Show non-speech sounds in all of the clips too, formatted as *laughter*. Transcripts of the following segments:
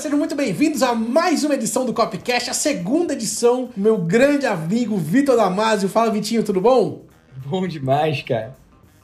sejam muito bem-vindos a mais uma edição do Copcast, a segunda edição. Meu grande amigo Vitor Damasio. Fala, Vitinho, tudo bom? Bom demais, cara.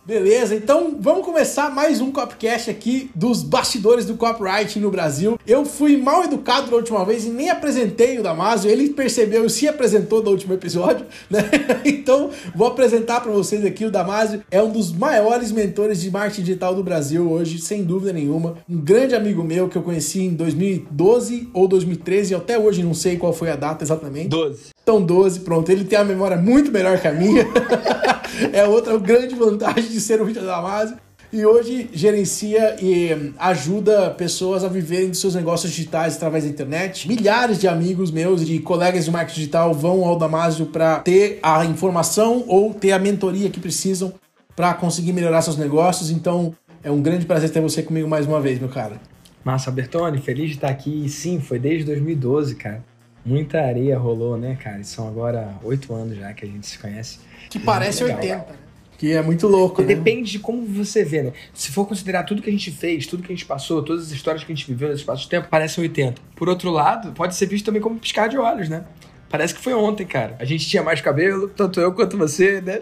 Beleza, então vamos começar mais um Copcast aqui dos bastidores do copyright no Brasil. Eu fui mal educado da última vez e nem apresentei o Damasio, ele percebeu e se apresentou no último episódio, *laughs* né? Então vou apresentar para vocês aqui o Damasio, é um dos maiores mentores de marketing digital do Brasil hoje, sem dúvida nenhuma. Um grande amigo meu que eu conheci em 2012 ou 2013, até hoje não sei qual foi a data exatamente. 12. Então 12, pronto, ele tem a memória muito melhor que a minha. *laughs* é outra grande vantagem de ser o Vitor Damasio. E hoje gerencia e ajuda pessoas a viverem de seus negócios digitais através da internet. Milhares de amigos meus e de colegas de marketing digital vão ao Damasio para ter a informação ou ter a mentoria que precisam para conseguir melhorar seus negócios. Então é um grande prazer ter você comigo mais uma vez, meu cara. Massa, Bertone, feliz de estar aqui. Sim, foi desde 2012, cara. Muita areia rolou, né, cara? E são agora oito anos já que a gente se conhece. Que parece legal, 80, né? Que é muito louco, né? Depende de como você vê, né? Se for considerar tudo que a gente fez, tudo que a gente passou, todas as histórias que a gente viveu nesse espaço de tempo, parece 80. Por outro lado, pode ser visto também como piscar de olhos, né? Parece que foi ontem, cara. A gente tinha mais cabelo, tanto eu quanto você, né?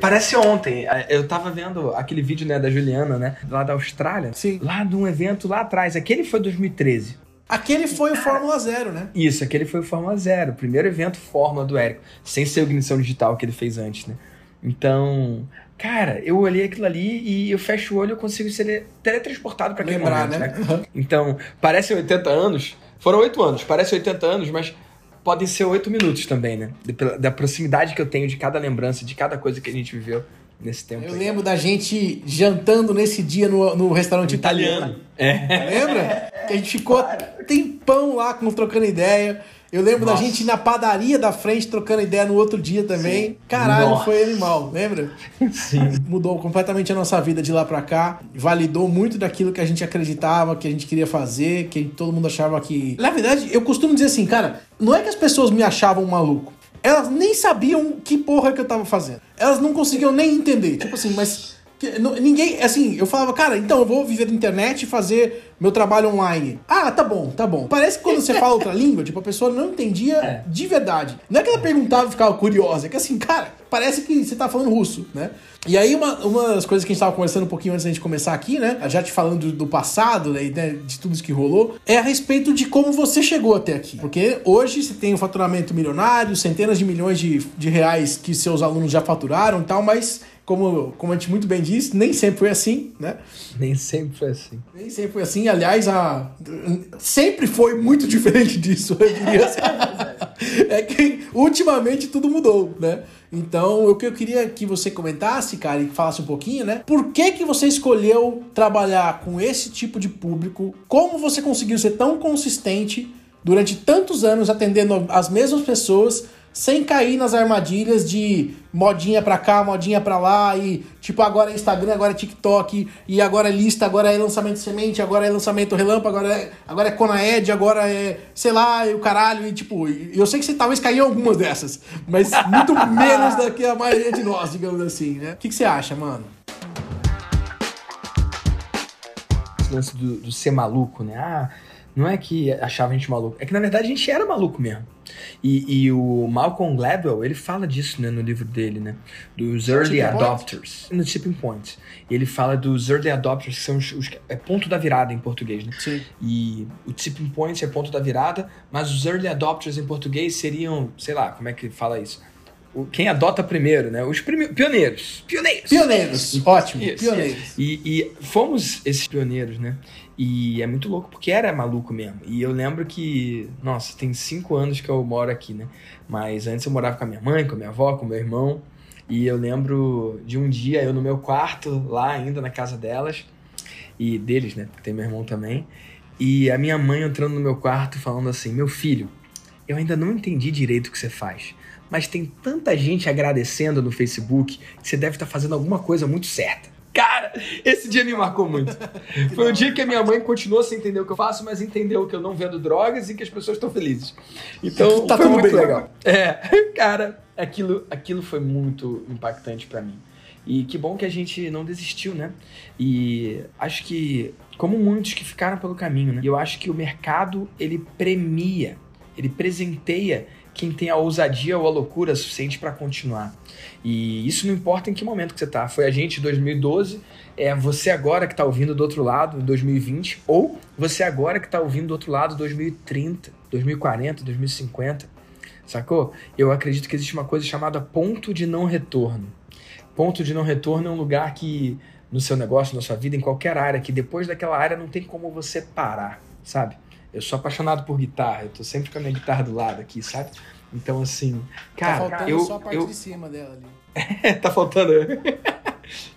Parece ontem. Eu tava vendo aquele vídeo, né, da Juliana, né? Lá da Austrália. Sim. Lá de um evento lá atrás. Aquele foi 2013. Aquele foi o Fórmula Zero, né? Isso, aquele foi o Fórmula Zero. Primeiro evento Fórmula do Érico. Sem ser o Ignição Digital que ele fez antes, né? Então, cara, eu olhei aquilo ali e eu fecho o olho e eu consigo ser teletransportado para aquele Lembrar, momento, né? né? Então, parece 80 anos. Foram 8 anos, parece 80 anos, mas podem ser 8 minutos também, né? Da proximidade que eu tenho de cada lembrança, de cada coisa que a gente viveu nesse tempo. Eu aí. lembro da gente jantando nesse dia no, no restaurante italiano. italiano. É. Lembra? Que a gente ficou tempão lá com, trocando ideia. Eu lembro Nossa. da gente ir na padaria da frente trocando ideia no outro dia também. Sim. Caralho, Nossa. foi animal, lembra? Sim. Mudou completamente a nossa vida de lá pra cá. Validou muito daquilo que a gente acreditava, que a gente queria fazer, que todo mundo achava que. Na verdade, eu costumo dizer assim, cara, não é que as pessoas me achavam maluco. Elas nem sabiam que porra que eu tava fazendo. Elas não conseguiam nem entender. Tipo assim, mas Ninguém, assim, eu falava, cara, então eu vou viver na internet e fazer meu trabalho online. Ah, tá bom, tá bom. Parece que quando você fala outra *laughs* língua, tipo, a pessoa não entendia é. de verdade. Não é que ela perguntava e ficava curiosa, é que assim, cara, parece que você tá falando russo, né? E aí, uma, uma das coisas que a gente tava conversando um pouquinho antes da gente começar aqui, né? Já te falando do, do passado, né, de tudo isso que rolou, é a respeito de como você chegou até aqui. Porque hoje você tem um faturamento milionário, centenas de milhões de, de reais que seus alunos já faturaram e tal, mas como, como a gente muito bem disse, nem sempre foi assim, né? Nem sempre foi assim. Nem sempre foi assim. Aliás, a... sempre foi muito *laughs* diferente disso, eu diria assim. *laughs* é que ultimamente tudo mudou, né? Então, o que eu queria que você comentasse, cara, e falasse um pouquinho, né? Por que que você escolheu trabalhar com esse tipo de público? Como você conseguiu ser tão consistente durante tantos anos atendendo as mesmas pessoas sem cair nas armadilhas de modinha pra cá, modinha pra lá, e tipo, agora é Instagram, agora é TikTok, e agora é lista, agora é lançamento semente, agora é lançamento relâmpago, agora é, agora é Conaed, agora é, sei lá, e o caralho, e tipo, eu sei que você talvez caiu em algumas dessas, mas muito *laughs* menos do que a maioria de nós, digamos assim, né? O que, que você acha, mano? Esse lance do, do ser maluco, né? Ah, não é que achava a gente maluco, é que na verdade a gente era maluco mesmo. E, e, o Malcolm Gladwell, ele fala disso né, no livro dele, né? Dos Early Adopters. No Tipping Point. Ele fala dos Early Adopters, que são os, os, é ponto da virada em português, né? Sim. E o Tipping Point é ponto da virada, mas os Early Adopters em português seriam, sei lá, como é que fala isso? O, quem adota primeiro, né? Os pioneiros. Pioneiros. Pioneiros. Ótimo. Isso, pioneiros. E, e fomos esses pioneiros, né? E é muito louco, porque era maluco mesmo. E eu lembro que, nossa, tem cinco anos que eu moro aqui, né? Mas antes eu morava com a minha mãe, com a minha avó, com meu irmão. E eu lembro de um dia eu no meu quarto, lá ainda na casa delas, e deles, né? Porque tem meu irmão também. E a minha mãe entrando no meu quarto falando assim: Meu filho, eu ainda não entendi direito o que você faz, mas tem tanta gente agradecendo no Facebook que você deve estar fazendo alguma coisa muito certa. Cara, esse dia me marcou muito. *laughs* Foi o dia que a minha mãe continuou sem entender o que eu faço, mas entendeu que eu não vendo drogas e que as pessoas estão felizes. Então, tá foi muito bem. legal. É, *laughs* cara, aquilo, aquilo foi muito impactante para mim. E que bom que a gente não desistiu, né? E acho que, como muitos que ficaram pelo caminho, né? Eu acho que o mercado, ele premia, ele presenteia quem tem a ousadia ou a loucura suficiente para continuar. E isso não importa em que momento que você tá. Foi a gente em 2012, é você agora que está ouvindo do outro lado, em 2020, ou você agora que está ouvindo do outro lado, 2030, 2040, 2050. Sacou? Eu acredito que existe uma coisa chamada ponto de não retorno. Ponto de não retorno é um lugar que, no seu negócio, na sua vida, em qualquer área, que depois daquela área não tem como você parar, sabe? Eu sou apaixonado por guitarra, eu tô sempre com a minha guitarra do lado aqui, sabe? Então, assim, cara, tá faltando eu, só a parte eu... de cima dela ali. *laughs* tá faltando.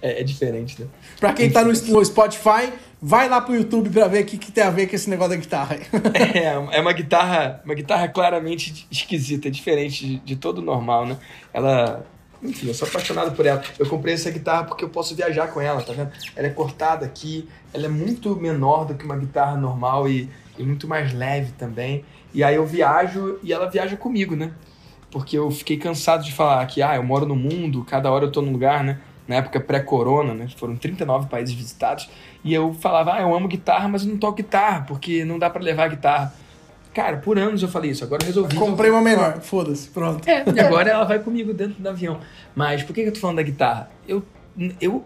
é, é, diferente, né? Pra quem tá no, no Spotify, vai lá pro YouTube pra ver o que, que tem a ver com esse negócio da guitarra. *laughs* é, é uma guitarra, uma guitarra claramente esquisita, diferente de, de todo normal, né? Ela enfim, eu sou apaixonado por ela. Eu comprei essa guitarra porque eu posso viajar com ela, tá vendo? Ela é cortada aqui, ela é muito menor do que uma guitarra normal e, e muito mais leve também. E aí eu viajo e ela viaja comigo, né? Porque eu fiquei cansado de falar que, ah, eu moro no mundo, cada hora eu tô num lugar, né? Na época pré-corona, né? Foram 39 países visitados. E eu falava, ah, eu amo guitarra, mas eu não toco guitarra, porque não dá para levar guitarra. Cara, por anos eu falei isso, agora eu resolvi. Comprei uma menor, foda-se, pronto. É, e agora ela vai comigo dentro do avião. Mas por que eu tô falando da guitarra? Eu, eu,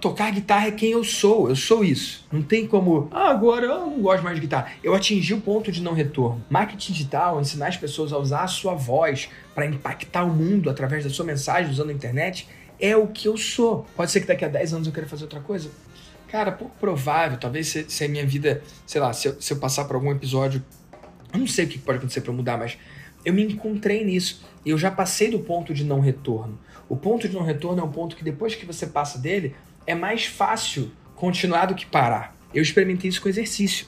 tocar guitarra é quem eu sou, eu sou isso. Não tem como, ah, agora eu não gosto mais de guitarra. Eu atingi o ponto de não retorno. Marketing digital, ensinar as pessoas a usar a sua voz para impactar o mundo através da sua mensagem usando a internet, é o que eu sou. Pode ser que daqui a 10 anos eu queira fazer outra coisa. Cara, pouco provável. Talvez se, se a minha vida, sei lá, se eu, se eu passar por algum episódio eu não sei o que pode acontecer para mudar, mas eu me encontrei nisso. E eu já passei do ponto de não retorno. O ponto de não retorno é um ponto que depois que você passa dele, é mais fácil continuar do que parar. Eu experimentei isso com exercício.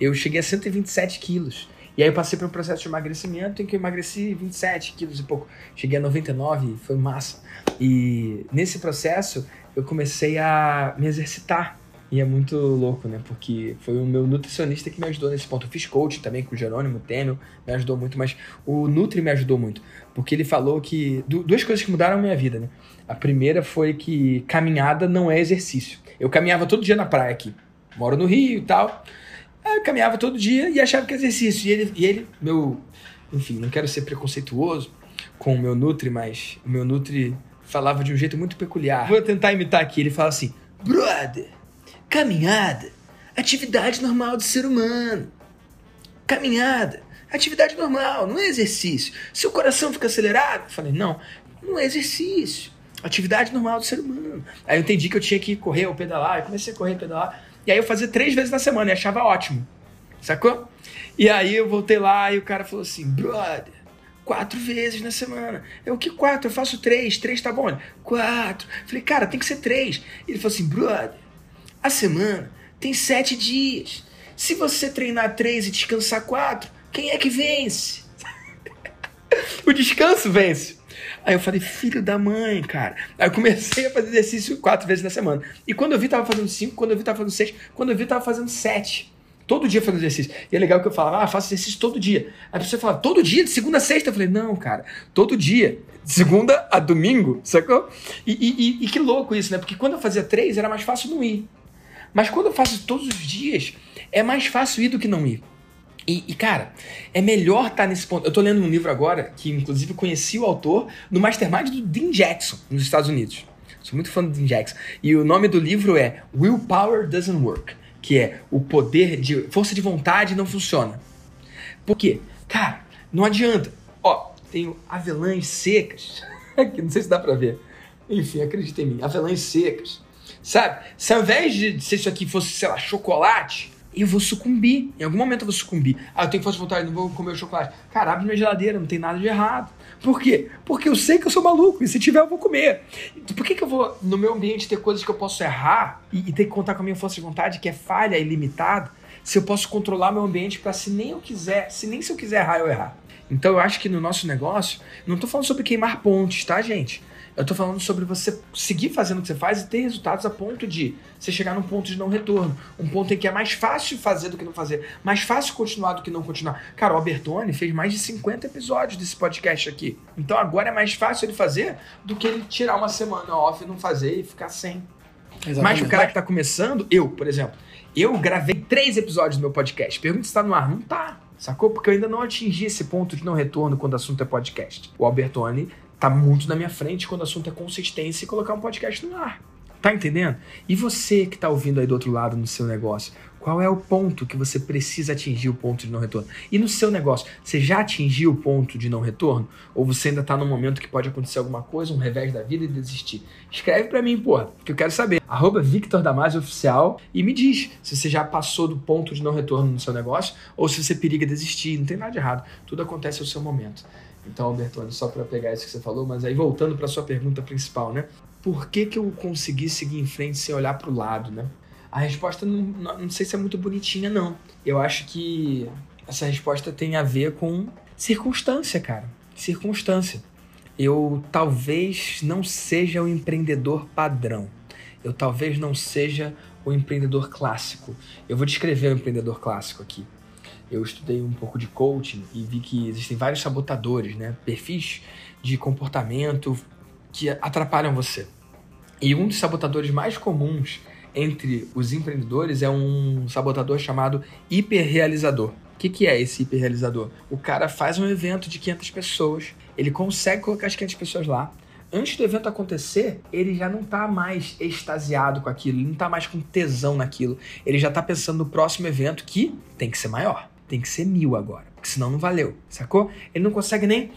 Eu cheguei a 127 quilos. E aí eu passei por um processo de emagrecimento em que eu emagreci 27 quilos e pouco. Cheguei a 99, foi massa. E nesse processo eu comecei a me exercitar. E é muito louco, né? Porque foi o meu nutricionista que me ajudou nesse ponto. Eu fiz coaching também com o Jerônimo Temel, me ajudou muito, mas o Nutri me ajudou muito. Porque ele falou que. Duas coisas que mudaram a minha vida, né? A primeira foi que caminhada não é exercício. Eu caminhava todo dia na praia aqui. Moro no Rio e tal. Eu caminhava todo dia e achava que exercício. E ele, e ele, meu. Enfim, não quero ser preconceituoso com o meu Nutri, mas o meu Nutri falava de um jeito muito peculiar. Vou tentar imitar aqui. Ele fala assim: Brother Caminhada, atividade normal do ser humano. Caminhada, atividade normal, não é exercício. Seu coração fica acelerado? Eu falei, não, não é exercício. Atividade normal do ser humano. Aí eu entendi que eu tinha que correr ou pedalar, eu comecei a correr e pedalar. E aí eu fazia três vezes na semana e achava ótimo. Sacou? E aí eu voltei lá e o cara falou assim, brother, quatro vezes na semana. Eu, que quatro? Eu faço três, três tá bom? Quatro. Falei, cara, tem que ser três. Ele falou assim, brother, a semana tem sete dias. Se você treinar três e descansar quatro, quem é que vence? *laughs* o descanso vence. Aí eu falei, filho da mãe, cara. Aí eu comecei a fazer exercício quatro vezes na semana. E quando eu vi, tava fazendo cinco, quando eu vi, tava fazendo seis, quando eu vi, tava fazendo sete. Todo dia fazendo exercício. E é legal que eu falava, ah, faço exercício todo dia. Aí a pessoa fala, todo dia, de segunda a sexta? Eu falei, não, cara, todo dia. De segunda a domingo, sacou? E, e, e, e que louco isso, né? Porque quando eu fazia três, era mais fácil não ir. Mas quando eu faço todos os dias, é mais fácil ir do que não ir. E, e, cara, é melhor estar tá nesse ponto. Eu tô lendo um livro agora, que inclusive conheci o autor no Mastermind do Dean Jackson, nos Estados Unidos. Sou muito fã do Dean Jackson. E o nome do livro é Willpower Doesn't Work, que é o poder de. força de vontade não funciona. Por quê? Cara, não adianta. Ó, tenho avelãs secas. *laughs* que não sei se dá pra ver. Enfim, acredita em mim. Avelãs secas Sabe? Se ao invés de ser isso aqui fosse, sei lá, chocolate, eu vou sucumbir. Em algum momento eu vou sucumbir. Ah, eu tenho força de vontade, não vou comer o chocolate. Cara, abre minha geladeira, não tem nada de errado. Por quê? Porque eu sei que eu sou maluco e se tiver eu vou comer. Por que, que eu vou, no meu ambiente, ter coisas que eu posso errar e, e ter que contar com a minha força de vontade, que é falha e limitada, se eu posso controlar meu ambiente para se nem eu quiser, se nem se eu quiser errar, eu errar. Então eu acho que no nosso negócio, não estou falando sobre queimar pontes, tá, gente? Eu tô falando sobre você seguir fazendo o que você faz e ter resultados a ponto de você chegar num ponto de não retorno. Um ponto em que é mais fácil fazer do que não fazer. Mais fácil continuar do que não continuar. Cara, o Albertone fez mais de 50 episódios desse podcast aqui. Então agora é mais fácil ele fazer do que ele tirar uma semana off e não fazer e ficar sem. Exatamente. Mas o cara que tá começando, eu, por exemplo, eu gravei três episódios do meu podcast. Pergunta se tá no ar. Não tá. Sacou? Porque eu ainda não atingi esse ponto de não retorno quando o assunto é podcast. O Albertone tá muito na minha frente quando o assunto é consistência e colocar um podcast no ar. Tá entendendo? E você que tá ouvindo aí do outro lado no seu negócio, qual é o ponto que você precisa atingir o ponto de não retorno? E no seu negócio, você já atingiu o ponto de não retorno? Ou você ainda está num momento que pode acontecer alguma coisa, um revés da vida e desistir? Escreve para mim, porra, que eu quero saber. Arroba Victor Damasio Oficial e me diz se você já passou do ponto de não retorno no seu negócio ou se você periga desistir. Não tem nada de errado. Tudo acontece ao seu momento. Então, Albertone, só para pegar isso que você falou, mas aí voltando para sua pergunta principal, né? Por que, que eu consegui seguir em frente sem olhar para o lado, né? A resposta não, não sei se é muito bonitinha, não. Eu acho que essa resposta tem a ver com circunstância, cara. Circunstância. Eu talvez não seja o empreendedor padrão. Eu talvez não seja o empreendedor clássico. Eu vou descrever o empreendedor clássico aqui eu estudei um pouco de coaching e vi que existem vários sabotadores, né? Perfis de comportamento que atrapalham você. E um dos sabotadores mais comuns entre os empreendedores é um sabotador chamado hiperrealizador. O que, que é esse hiperrealizador? O cara faz um evento de 500 pessoas, ele consegue colocar as 500 pessoas lá. Antes do evento acontecer, ele já não está mais extasiado com aquilo, ele não está mais com tesão naquilo. Ele já está pensando no próximo evento que tem que ser maior tem que ser mil agora, porque senão não valeu, sacou? Ele não consegue nem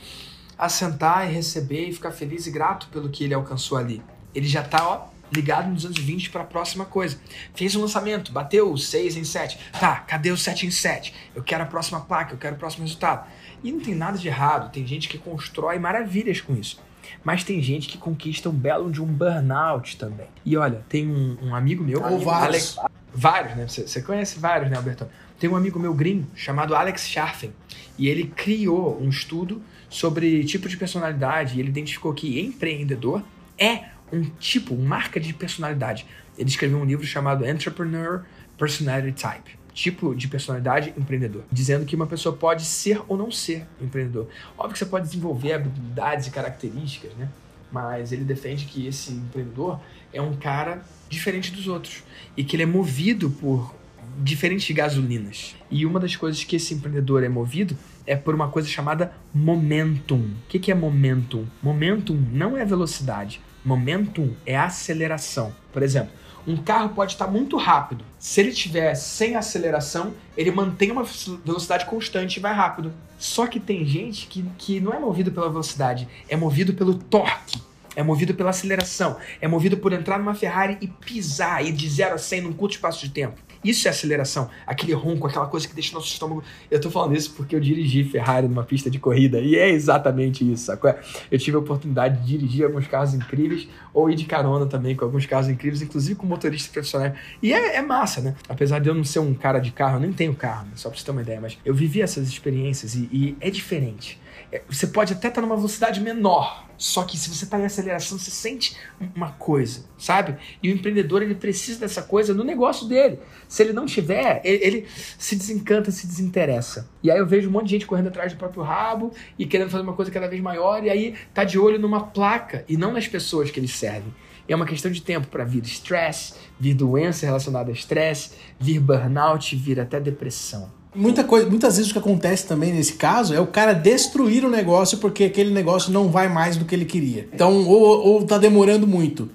assentar e receber e ficar feliz e grato pelo que ele alcançou ali. Ele já tá, ó, ligado nos anos 20 para a próxima coisa. Fez um lançamento, bateu 6 em 7. Tá, cadê o 7 em 7? Eu quero a próxima placa, eu quero o próximo resultado. E não tem nada de errado, tem gente que constrói maravilhas com isso. Mas tem gente que conquista um belo de um burnout também. E olha, tem um, um amigo meu. Ou vários. Vários, né? Você, conhece vários, né, Alberto? Tem um amigo meu gringo chamado Alex Scharfen e ele criou um estudo sobre tipo de personalidade e ele identificou que empreendedor é um tipo, uma marca de personalidade. Ele escreveu um livro chamado Entrepreneur Personality Type tipo de personalidade empreendedor, dizendo que uma pessoa pode ser ou não ser empreendedor. Óbvio que você pode desenvolver habilidades e características, né? Mas ele defende que esse empreendedor é um cara diferente dos outros e que ele é movido por diferentes gasolinas. E uma das coisas que esse empreendedor é movido é por uma coisa chamada momentum. O que, que é momentum? Momentum não é velocidade. Momentum é aceleração. Por exemplo, um carro pode estar muito rápido. Se ele tiver sem aceleração, ele mantém uma velocidade constante e vai rápido. Só que tem gente que, que não é movido pela velocidade, é movido pelo torque. É movido pela aceleração. É movido por entrar numa Ferrari e pisar e de 0 a 100 num curto espaço de tempo. Isso é aceleração. Aquele ronco, aquela coisa que deixa nosso estômago. Eu tô falando isso porque eu dirigi Ferrari numa pista de corrida. E é exatamente isso, sacou? Eu tive a oportunidade de dirigir alguns carros incríveis ou ir de carona também com alguns carros incríveis, inclusive com motoristas profissionais. E é, é, massa, né? Apesar de eu não ser um cara de carro, eu nem tenho carro, né? só pra você ter uma ideia. Mas eu vivi essas experiências e, e é diferente. É, você pode até estar numa velocidade menor, só que se você está em aceleração, você sente uma coisa, sabe? E o empreendedor ele precisa dessa coisa no negócio dele. Se ele não tiver, ele, ele, se desencanta, se desinteressa. E aí eu vejo um monte de gente correndo atrás do próprio rabo e querendo fazer uma coisa cada vez maior, e aí tá de olho numa placa e não nas pessoas que eles servem. E é uma questão de tempo para vir estresse, vir doença relacionada a estresse, vir burnout, vir até depressão. Muita coisa, muitas vezes o que acontece também nesse caso é o cara destruir o negócio porque aquele negócio não vai mais do que ele queria. Então, ou, ou tá demorando muito.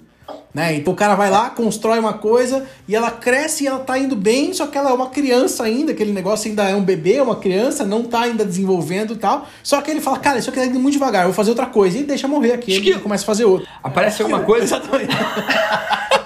Né? Então o cara vai lá, constrói uma coisa e ela cresce e ela tá indo bem, só que ela é uma criança ainda, aquele negócio ainda é um bebê, é uma criança, não tá ainda desenvolvendo e tal. Só que ele fala, cara, isso aqui tá indo muito devagar, eu vou fazer outra coisa. E deixa morrer aqui, ele começa a fazer outra. Aparece alguma coisa? *laughs* Exatamente. *laughs*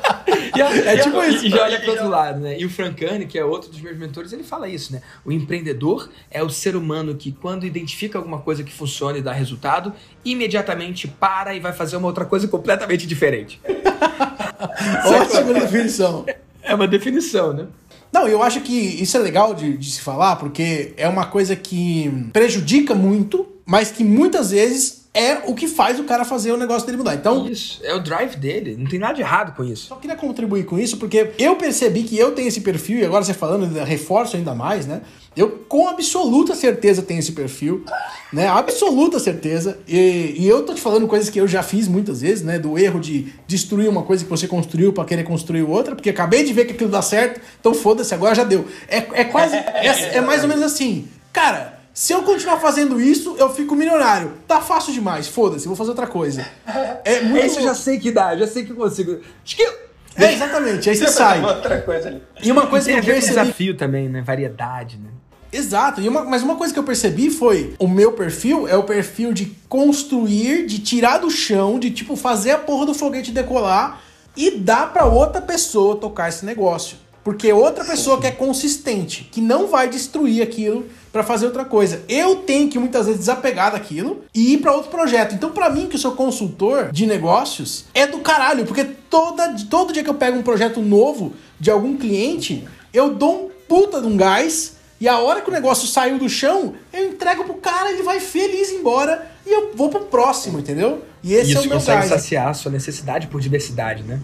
é tipo isso. E já olha pro outro lado, né? E o Francani, que é outro dos meus mentores, ele fala isso, né? O empreendedor é o ser humano que, quando identifica alguma coisa que funciona e dá resultado, imediatamente para e vai fazer uma outra coisa completamente diferente. *laughs* Ótima definição. É uma definição, né? Não, eu acho que isso é legal de, de, se falar, porque é uma coisa que prejudica muito, mas que muitas vezes é o que faz o cara fazer o negócio dele mudar. Então, Isso, é o drive dele. Não tem nada de errado com isso. só queria contribuir com isso porque eu percebi que eu tenho esse perfil e agora você falando, reforço ainda mais, né? Eu com absoluta certeza tenho esse perfil, né? Absoluta certeza. E, e eu tô te falando coisas que eu já fiz muitas vezes, né? Do erro de destruir uma coisa que você construiu pra querer construir outra, porque acabei de ver que aquilo dá certo, então foda-se, agora já deu. É, é quase. É, é mais ou menos assim. Cara, se eu continuar fazendo isso, eu fico milionário. Tá fácil demais, foda-se, vou fazer outra coisa. *laughs* É muito. Esse eu já sei que dá, já sei que eu consigo. Acho que É, exatamente, aí você sai. Outra coisa ali. E uma coisa que eu percebi. desafio também, né? Variedade, né? Exato, e uma, mas uma coisa que eu percebi foi: o meu perfil é o perfil de construir, de tirar do chão, de tipo fazer a porra do foguete decolar e dar pra outra pessoa tocar esse negócio. Porque outra pessoa que é consistente, que não vai destruir aquilo pra fazer outra coisa. Eu tenho que muitas vezes desapegar daquilo e ir pra outro projeto. Então, pra mim, que eu sou consultor de negócios, é do caralho, porque toda, todo dia que eu pego um projeto novo de algum cliente, eu dou um puta de um gás e a hora que o negócio saiu do chão, eu entrego pro cara, ele vai feliz embora e eu vou pro próximo, entendeu? E esse isso é o meu consegue gás. saciar a sua necessidade por diversidade, né?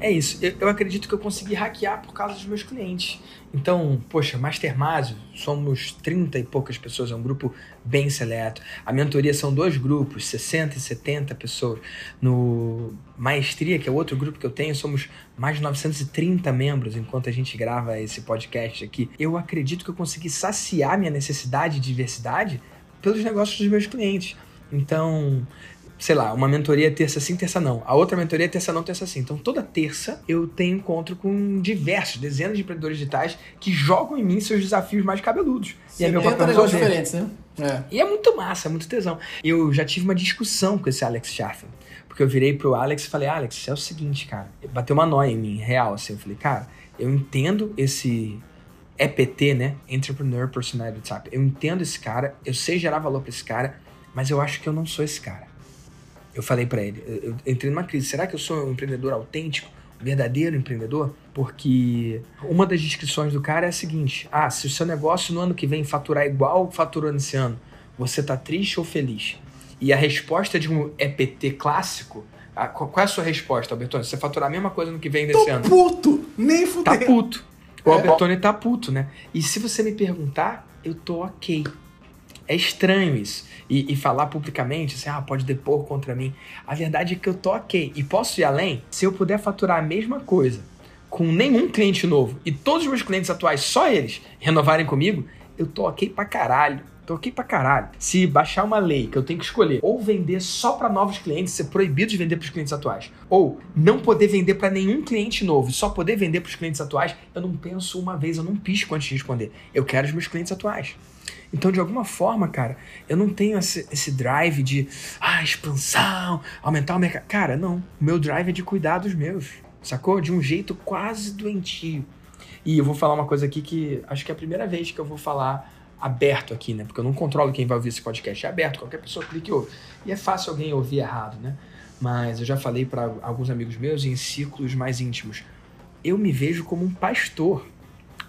É isso. Eu, eu acredito que eu consegui hackear por causa dos meus clientes. Então, poxa, Mastermásio, somos 30 e poucas pessoas, é um grupo bem seleto. A mentoria são dois grupos, 60 e 70 pessoas. No Maestria, que é outro grupo que eu tenho, somos mais de 930 membros enquanto a gente grava esse podcast aqui. Eu acredito que eu consegui saciar minha necessidade de diversidade pelos negócios dos meus clientes. Então, sei lá, uma mentoria terça sim, terça não. A outra mentoria terça não, terça sim. Então toda terça eu tenho encontro com diversos, dezenas de empreendedores digitais que jogam em mim seus desafios mais cabeludos. E é meu 70 papel negócios diferentes, né? É. E é muito massa, é muito tesão. Eu já tive uma discussão com esse Alex Schaffen. Porque eu virei pro Alex e falei, Alex, é o seguinte, cara. Bateu uma nóia em mim, real, assim. Eu falei, cara, eu entendo esse EPT, né? Entrepreneur Personality Type. Eu entendo esse cara, eu sei gerar valor pra esse cara, mas eu acho que eu não sou esse cara. Eu falei pra ele, eu, entrei numa crise. Será que eu sou um empreendedor autêntico? Um verdadeiro empreendedor? Porque uma das descrições do cara é a seguinte: ah, se o seu negócio no ano que vem faturar igual faturou nesse ano, você tá triste ou feliz? E a resposta de um EPT clássico, a- qual é a sua resposta, Albertone? Se você faturar a mesma coisa no que vem nesse Tô ano, puto, nem tá fudeu. puto. O É. Albertone tá puto, né? E se você me perguntar, eu tô ok. É estranho isso. E, e falar publicamente, assim, ah, pode depor contra mim. A verdade é que eu tô ok. E posso ir além? Se eu puder faturar a mesma coisa com nenhum cliente novo e todos os meus clientes atuais, só eles, renovarem comigo, eu tô ok pra caralho. Tô ok pra caralho. Se baixar uma lei que eu tenho que escolher ou vender só pra novos clientes, ser proibido de vender pros clientes atuais, ou não poder vender pra nenhum cliente novo e só poder vender pros clientes atuais, eu não penso uma vez, eu não pisco antes de responder. Eu quero os meus clientes atuais. Então, de alguma forma, cara, eu não tenho esse, esse drive de ah, expansão, aumentar o mercado. Cara, não. O meu drive é de cuidar dos meus. Sacou? De um jeito quase doentio. E eu vou falar uma coisa aqui que acho que é a primeira vez que eu vou falar aberto aqui, né? Porque eu não controlo quem vai ouvir esse podcast. É aberto, qualquer pessoa clica e ouve. E é fácil alguém ouvir errado, né? Mas eu já falei para alguns amigos meus em círculos mais íntimos. Eu me vejo como um pastor.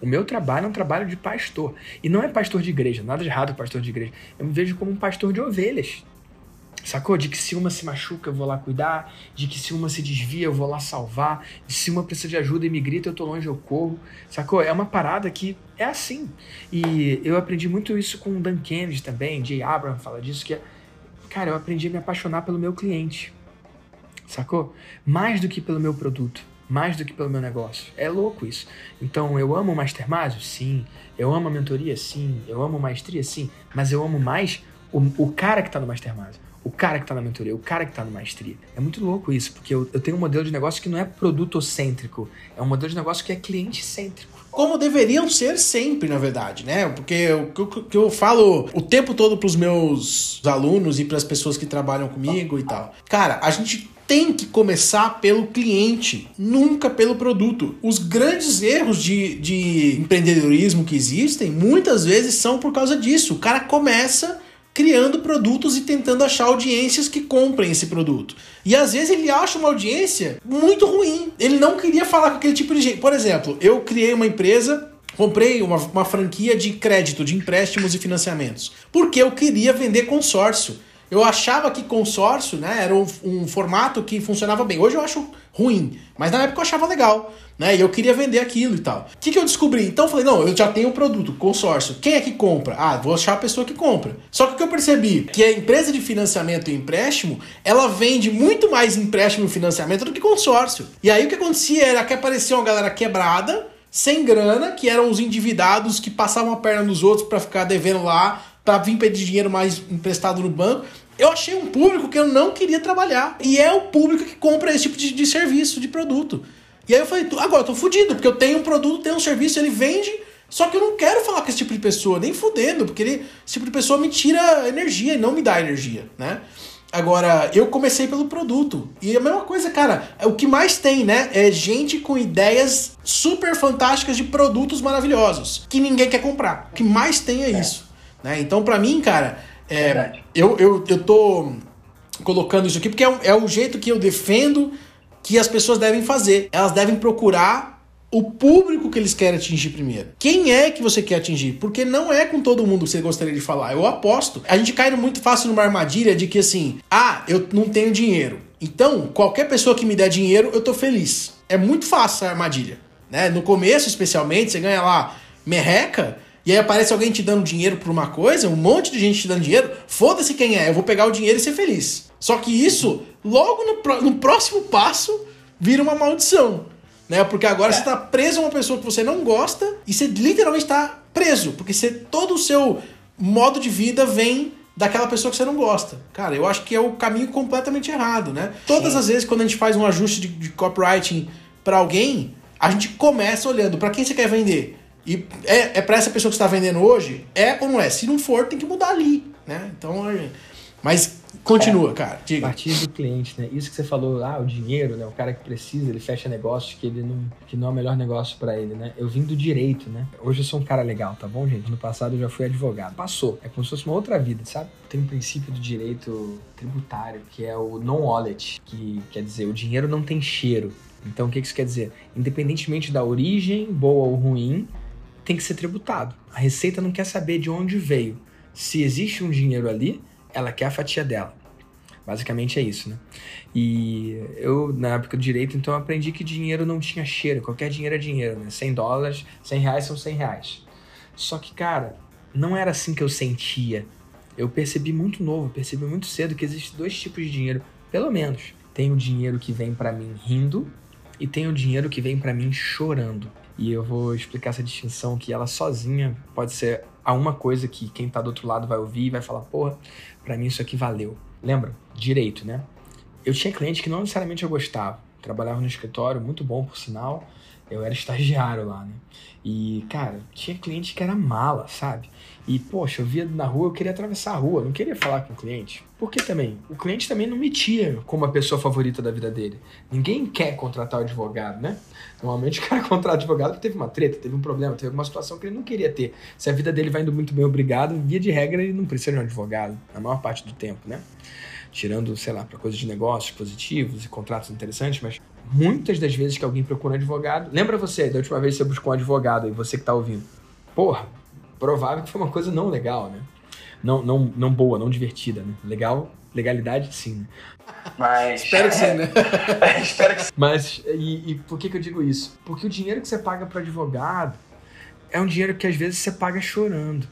O meu trabalho é um trabalho de pastor. E não é pastor de igreja, nada de errado pastor de igreja. Eu me vejo como um pastor de ovelhas. Sacou? De que se uma se machuca, eu vou lá cuidar. De que se uma se desvia, eu vou lá salvar. E se uma precisa de ajuda e me grita, eu tô longe, eu corro. Sacou? É uma parada que é assim. E eu aprendi muito isso com o Dan Kennedy também. Jay Abraham fala disso, que é... Cara, eu aprendi a me apaixonar pelo meu cliente. Sacou? Mais do que pelo meu produto. Mais do que pelo meu negócio. É louco isso. Então, eu amo o Mastermásio? Sim. Eu amo a mentoria? Sim. Eu amo maestria? Sim. Mas eu amo mais o, o cara que tá no Mastermásio. O cara que tá na mentoria, o cara que tá no maestria. É muito louco isso, porque eu, eu tenho um modelo de negócio que não é produto-cêntrico. É um modelo de negócio que é cliente-cêntrico. Como deveriam ser sempre, na verdade, né? Porque o que eu, que eu falo o tempo todo pros meus alunos e pras pessoas que trabalham comigo e tal. Cara, a gente tem que começar pelo cliente, nunca pelo produto. Os grandes erros de, de empreendedorismo que existem, muitas vezes são por causa disso. O cara começa criando produtos e tentando achar audiências que comprem esse produto. E às vezes ele acha uma audiência muito ruim. Ele não queria falar com aquele tipo de gente. Por exemplo, eu criei uma empresa Comprei uma, uma franquia de crédito, de empréstimos e financiamentos. Porque eu queria vender consórcio. Eu achava que consórcio, né, era um, um, formato que funcionava bem. Hoje eu acho ruim, mas na época eu achava legal, né? E eu queria vender aquilo e tal. O que, que eu descobri? Então eu falei, não, eu já tenho um produto, consórcio. Quem é que compra? Ah, vou achar a pessoa que compra. Só que o que eu percebi que a empresa de financiamento e empréstimo, ela vende muito mais empréstimo e financiamento do que consórcio. E aí o que acontecia era que aparecia uma galera quebrada, sem grana, que eram os endividados que passavam a perna nos outros para ficar devendo lá para vir pedir dinheiro mais emprestado no banco. Eu achei um público que eu não queria trabalhar. E é o público que compra esse tipo de, de serviço, de produto. E aí eu falei, agora eu tô fudido, porque eu tenho um produto, tenho um serviço, ele vende, só que eu não quero falar com esse tipo de pessoa, nem fudendo, porque ele, esse tipo de pessoa me tira energia e não me dá energia, né? Agora, eu comecei pelo produto. E a mesma coisa, cara, o que mais tem, né? É gente com ideias super fantásticas de produtos maravilhosos que ninguém quer comprar. O que mais tem é, é. isso. Né? Então, para mim, cara, é, eu, eu, eu tô colocando isso aqui porque é, o, é o jeito que eu defendo que as pessoas devem fazer. Elas devem procurar o público que eles querem atingir primeiro. Quem é que você quer atingir? Porque não é com todo mundo que você gostaria de falar. Eu aposto. A gente cai muito fácil numa armadilha de que assim, ah, eu não tenho dinheiro. Então, qualquer pessoa que me der dinheiro, eu tô feliz. É muito fácil essa armadilha. Né? No começo, especialmente, você ganha lá merreca, e aí aparece alguém te dando dinheiro por uma coisa, um monte de gente te dando dinheiro, foda-se quem é, eu vou pegar o dinheiro e ser feliz. Só que isso, logo no, no próximo passo, vira uma maldição. Né? Porque agora é. você está preso a uma pessoa que você não gosta e você literalmente está preso. Porque você, todo o seu modo de vida vem daquela pessoa que você não gosta. Cara, eu acho que é o caminho completamente errado, né? Todas as vezes quando a gente faz um ajuste de, de copywriting para alguém, a gente começa olhando para quem você quer vender. E é, é para essa pessoa que está vendendo hoje? É ou não é? Se não for, tem que mudar ali, né? Então, é, mas continua, é, cara. Diga. Partir do cliente, né? Isso que você falou, ah, o dinheiro, né? O cara que precisa, ele fecha negócios que ele não, que não é o melhor negócio para ele, né? Eu vim do direito, né? Hoje eu sou um cara legal, tá bom, gente? No passado eu já fui advogado. Passou. É como se fosse uma outra vida, sabe? Tem um princípio do direito tributário, que é o non-wallet, que quer dizer, o dinheiro não tem cheiro. Então, o que isso quer dizer? Independentemente da origem, boa ou ruim, tem que ser tributado. A Receita não quer saber de onde veio. Se existe um dinheiro ali, ela quer a fatia dela. Basicamente é isso, né? E eu, na época do direito, então aprendi que dinheiro não tinha cheiro. Qualquer dinheiro é dinheiro, né? 100 dólares, 100 reais são 100 reais. Só que, cara, não era assim que eu sentia. Eu percebi muito novo, percebi muito cedo que existem dois tipos de dinheiro, pelo menos. Tem o dinheiro que vem para mim rindo e tem o dinheiro que vem para mim chorando. E eu vou explicar essa distinção que ela sozinha pode ser a uma coisa que quem tá do outro lado vai ouvir e vai falar, porra, pra mim isso aqui valeu. Lembra? Direito, né? Eu tinha cliente que não necessariamente eu gostava. Trabalhava no escritório, muito bom por sinal. Eu era estagiário lá, né? E, cara, tinha cliente que era mala, sabe? E, poxa, eu via na rua, eu queria atravessar a rua, não queria falar com o cliente. Por que também? O cliente também não me tinha como a pessoa favorita da vida dele. Ninguém quer contratar o advogado, né? Normalmente *laughs* o cara contrata advogado porque teve uma treta, teve um problema, teve uma situação que ele não queria ter. Se a vida dele vai indo muito bem, obrigado, via de regra ele não precisa de um advogado, na maior parte do tempo, né? Tirando, sei lá, para coisas de negócios positivos e contratos interessantes, mas muitas das vezes que alguém procura um advogado. Lembra você, da última vez que você buscou um advogado e você que tá ouvindo? Porra, provável que foi uma coisa não legal, né? Não, não, não boa, não divertida, né? Legal, legalidade sim, né? Mas. Espero que sim, né? *laughs* Espero que sim. Mas, e, e por que, que eu digo isso? Porque o dinheiro que você paga para advogado é um dinheiro que às vezes você paga chorando.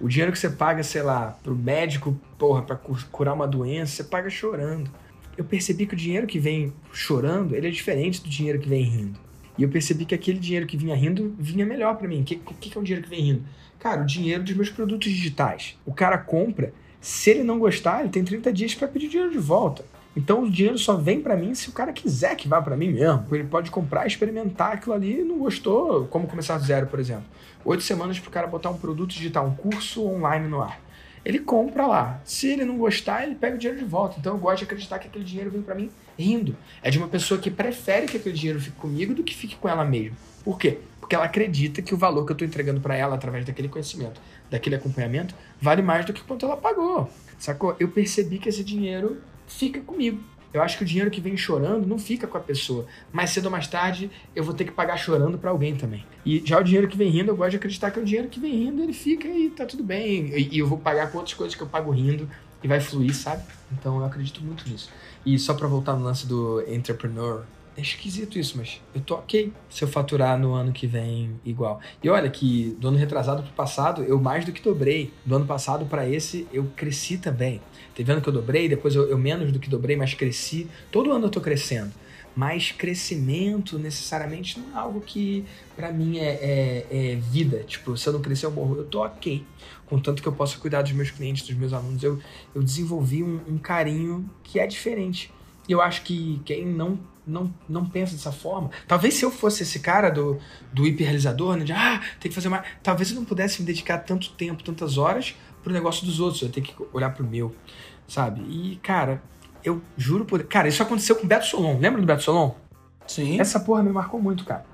O dinheiro que você paga, sei lá, pro médico, porra, pra curar uma doença, você paga chorando. Eu percebi que o dinheiro que vem chorando, ele é diferente do dinheiro que vem rindo. E eu percebi que aquele dinheiro que vinha rindo vinha melhor para mim. O que, que, que é o dinheiro que vem rindo? Cara, o dinheiro dos meus produtos digitais. O cara compra, se ele não gostar, ele tem 30 dias para pedir dinheiro de volta. Então o dinheiro só vem para mim se o cara quiser que vá para mim mesmo. Ele pode comprar, experimentar aquilo ali e não gostou, como começar do zero, por exemplo. Oito semanas para o cara botar um produto digital, um curso online no ar. Ele compra lá. Se ele não gostar, ele pega o dinheiro de volta. Então eu gosto de acreditar que aquele dinheiro vem para mim rindo. É de uma pessoa que prefere que aquele dinheiro fique comigo do que fique com ela mesma. Por quê? Porque ela acredita que o valor que eu estou entregando para ela através daquele conhecimento, daquele acompanhamento, vale mais do que quanto ela pagou. Sacou? Eu percebi que esse dinheiro fica comigo. Eu acho que o dinheiro que vem chorando não fica com a pessoa. Mais cedo ou mais tarde, eu vou ter que pagar chorando para alguém também. E já o dinheiro que vem rindo, eu gosto de acreditar que o dinheiro que vem rindo, ele fica e tá tudo bem. E, eu vou pagar com outras coisas que eu pago rindo e vai fluir, sabe? Então eu acredito muito nisso. E só para voltar no lance do entrepreneur, é esquisito isso, mas eu tô ok se eu faturar no ano que vem igual. E olha que do ano retrasado pro passado, eu mais do que dobrei. Do ano passado para esse, eu cresci também. Teve ano que eu dobrei, depois eu, eu menos do que dobrei, mas cresci. Todo ano eu tô crescendo. Mas crescimento necessariamente não é algo que para mim é, é, é, vida. Tipo, se eu não crescer, eu morro. Eu tô ok. Contanto que eu possa cuidar dos meus clientes, dos meus alunos. Eu, eu desenvolvi um, um carinho que é diferente. E eu acho que quem não não, não pensa dessa forma. Talvez se eu fosse esse cara do, do hiperrealizador, né, de ah, tem que fazer mais. Talvez eu não pudesse me dedicar tanto tempo, tantas horas pro negócio dos outros. Eu ter que olhar pro meu, sabe? E, cara, eu juro por. Cara, isso aconteceu com o Beto Solon. Lembra do Beto Solon? Sim. Essa porra me marcou muito, cara.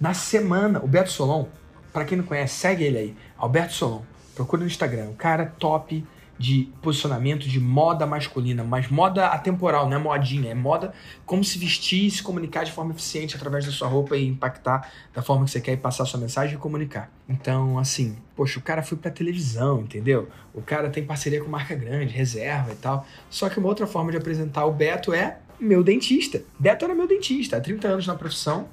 Na semana, o Beto Solon, para quem não conhece, segue ele aí. Alberto Solon. Procura no Instagram. O cara top de posicionamento de moda masculina, mas moda atemporal, não é modinha, é moda como se vestir e se comunicar de forma eficiente através da sua roupa e impactar da forma que você quer e passar sua mensagem e comunicar. Então, assim, poxa, o cara foi pra televisão, entendeu? O cara tem parceria com marca grande, reserva e tal. Só que uma outra forma de apresentar o Beto é meu dentista. Beto era meu dentista, há 30 anos na profissão,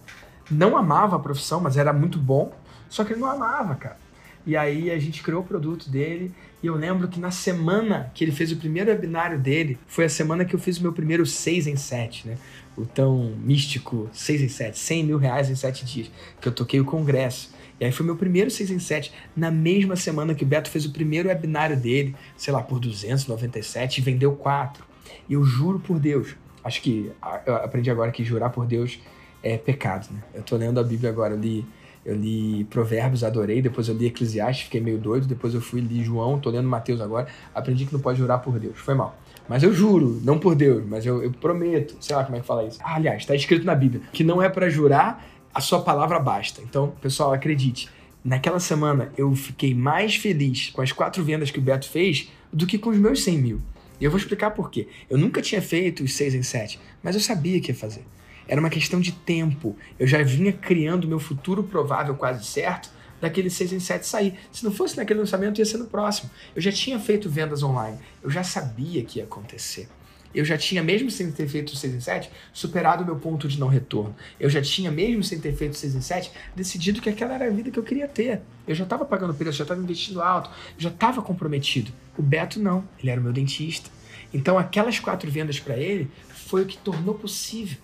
não amava a profissão, mas era muito bom, só que ele não amava, cara. E aí a gente criou o produto dele e eu lembro que na semana que ele fez o primeiro webinário dele, foi a semana que eu fiz o meu primeiro 6 em 7, né? O tão místico 6 em 7, 100 mil reais em 7 dias, que eu toquei o congresso. E aí foi meu primeiro 6 em 7, na mesma semana que o Beto fez o primeiro webinário dele, sei lá, por 297 e vendeu 4. E eu juro por Deus, acho que eu aprendi agora que jurar por Deus é pecado, né? Eu tô lendo a Bíblia agora, eu li eu li Provérbios, adorei. Depois eu li Eclesiastes, fiquei meio doido. Depois eu fui li João, tô lendo Mateus agora. Aprendi que não pode jurar por Deus. Foi mal. Mas eu juro, não por Deus, mas eu, eu prometo. Sei lá como é que fala isso. Ah, aliás, está escrito na Bíblia que não é para jurar, a sua palavra basta. Então, pessoal, acredite. Naquela semana eu fiquei mais feliz com as quatro vendas que o Beto fez do que com os meus 100 mil. E eu vou explicar por quê. Eu nunca tinha feito os 6 em 7, mas eu sabia que ia fazer. Era uma questão de tempo. Eu já vinha criando meu futuro provável quase certo daquele 6 em 7 sair. Se não fosse naquele lançamento, ia ser no próximo. Eu já tinha feito vendas online. Eu já sabia que ia acontecer. Eu já tinha, mesmo sem ter feito o 6 em 7, superado o meu ponto de não retorno. Eu já tinha, mesmo sem ter feito o 6 em 7, decidido que aquela era a vida que eu queria ter. Eu já estava pagando preço, já estava investindo alto, já estava comprometido. O Beto não, ele era o meu dentista. Então aquelas quatro vendas para ele foi o que tornou possível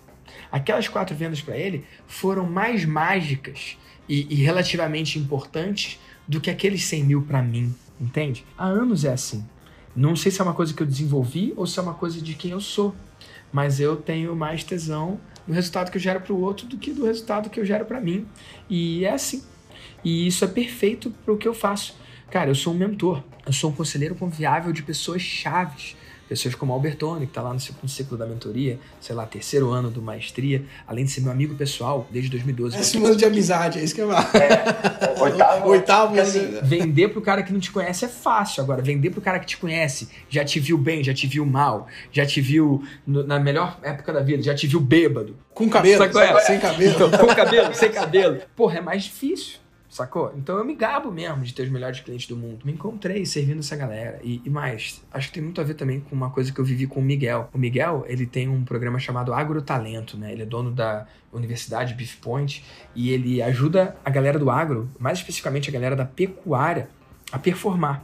Aquelas quatro vendas para ele foram mais mágicas e, e, relativamente importantes do que aqueles 100 mil para mim, entende? Há anos é assim. Não sei se é uma coisa que eu desenvolvi ou se é uma coisa de quem eu sou, mas eu tenho mais tesão no resultado que eu gero para o outro do que do resultado que eu gero para mim. E é assim. E isso é perfeito para o que eu faço. Cara, eu sou um mentor, eu sou um conselheiro confiável de pessoas chaves Pessoas como Albertone, que está lá no segundo ciclo da mentoria, sei lá, terceiro ano do maestria, além de ser meu amigo pessoal desde 2012. É ano de amizade, é isso que eu falo. É, oitavo. *laughs* oitavo assim, vender pro cara que não te conhece é fácil. Agora, vender pro cara que te conhece, já te viu bem, já te viu mal, já te viu no, na melhor época da vida, já te viu bêbado. Com cabelo, é? sem cabelo. Então, com cabelo, sem cabelo. Porra, é mais difícil. Sacou? Então eu me gabo mesmo de ter os melhores clientes do mundo. Me encontrei servindo essa galera. E, e, mais, acho que tem muito a ver também com uma coisa que eu vivi com o Miguel. O Miguel, ele tem um programa chamado Agrotalento, né? Ele é dono da Universidade Beef Point e ele ajuda a galera do agro, mais especificamente a galera da pecuária, a performar.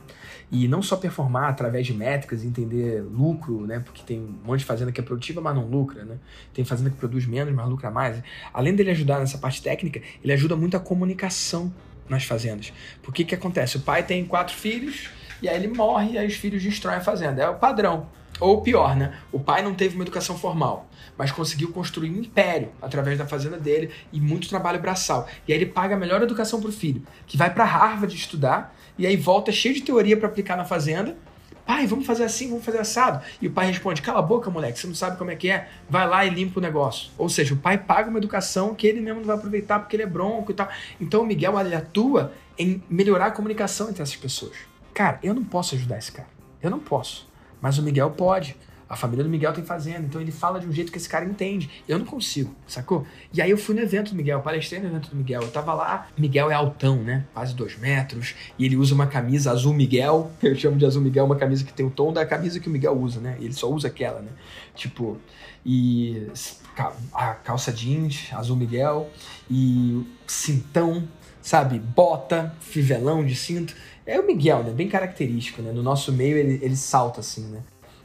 E não só performar através de métricas, entender lucro, né? Porque tem um monte de fazenda que é produtiva, mas não lucra, né? Tem fazenda que produz menos, mas lucra mais. Além dele ajudar nessa parte técnica, ele ajuda muito a comunicação nas fazendas. Porque que acontece? O pai tem quatro filhos e aí ele morre e aí os filhos destroem a fazenda. É o padrão. Ou pior, né? O pai não teve uma educação formal, mas conseguiu construir um império através da fazenda dele e muito trabalho braçal. E aí ele paga a melhor educação pro filho, que vai para Harvard estudar e aí volta cheio de teoria para aplicar na fazenda. Pai, vamos fazer assim, vamos fazer assado. E o pai responde: Cala a boca, moleque, você não sabe como é que é. Vai lá e limpa o negócio. Ou seja, o pai paga uma educação que ele mesmo não vai aproveitar porque ele é bronco e tal. Então o Miguel ele atua em melhorar a comunicação entre essas pessoas. Cara, eu não posso ajudar esse cara. Eu não posso. Mas o Miguel pode. A família do Miguel tem fazenda, então ele fala de um jeito que esse cara entende. Eu não consigo, sacou? E aí eu fui no evento do Miguel, palestrei no evento do Miguel. Eu tava lá, Miguel é altão, né? Quase dois metros. E ele usa uma camisa azul Miguel. *laughs* Eu chamo de azul Miguel uma camisa que tem o tom da camisa que o Miguel usa, né? Ele só usa aquela, né? Tipo, e a calça jeans, azul Miguel, e cintão, sabe? Bota, fivelão de cinto. É o Miguel, né? Bem característico, né? No nosso meio ele, ele salta assim, né?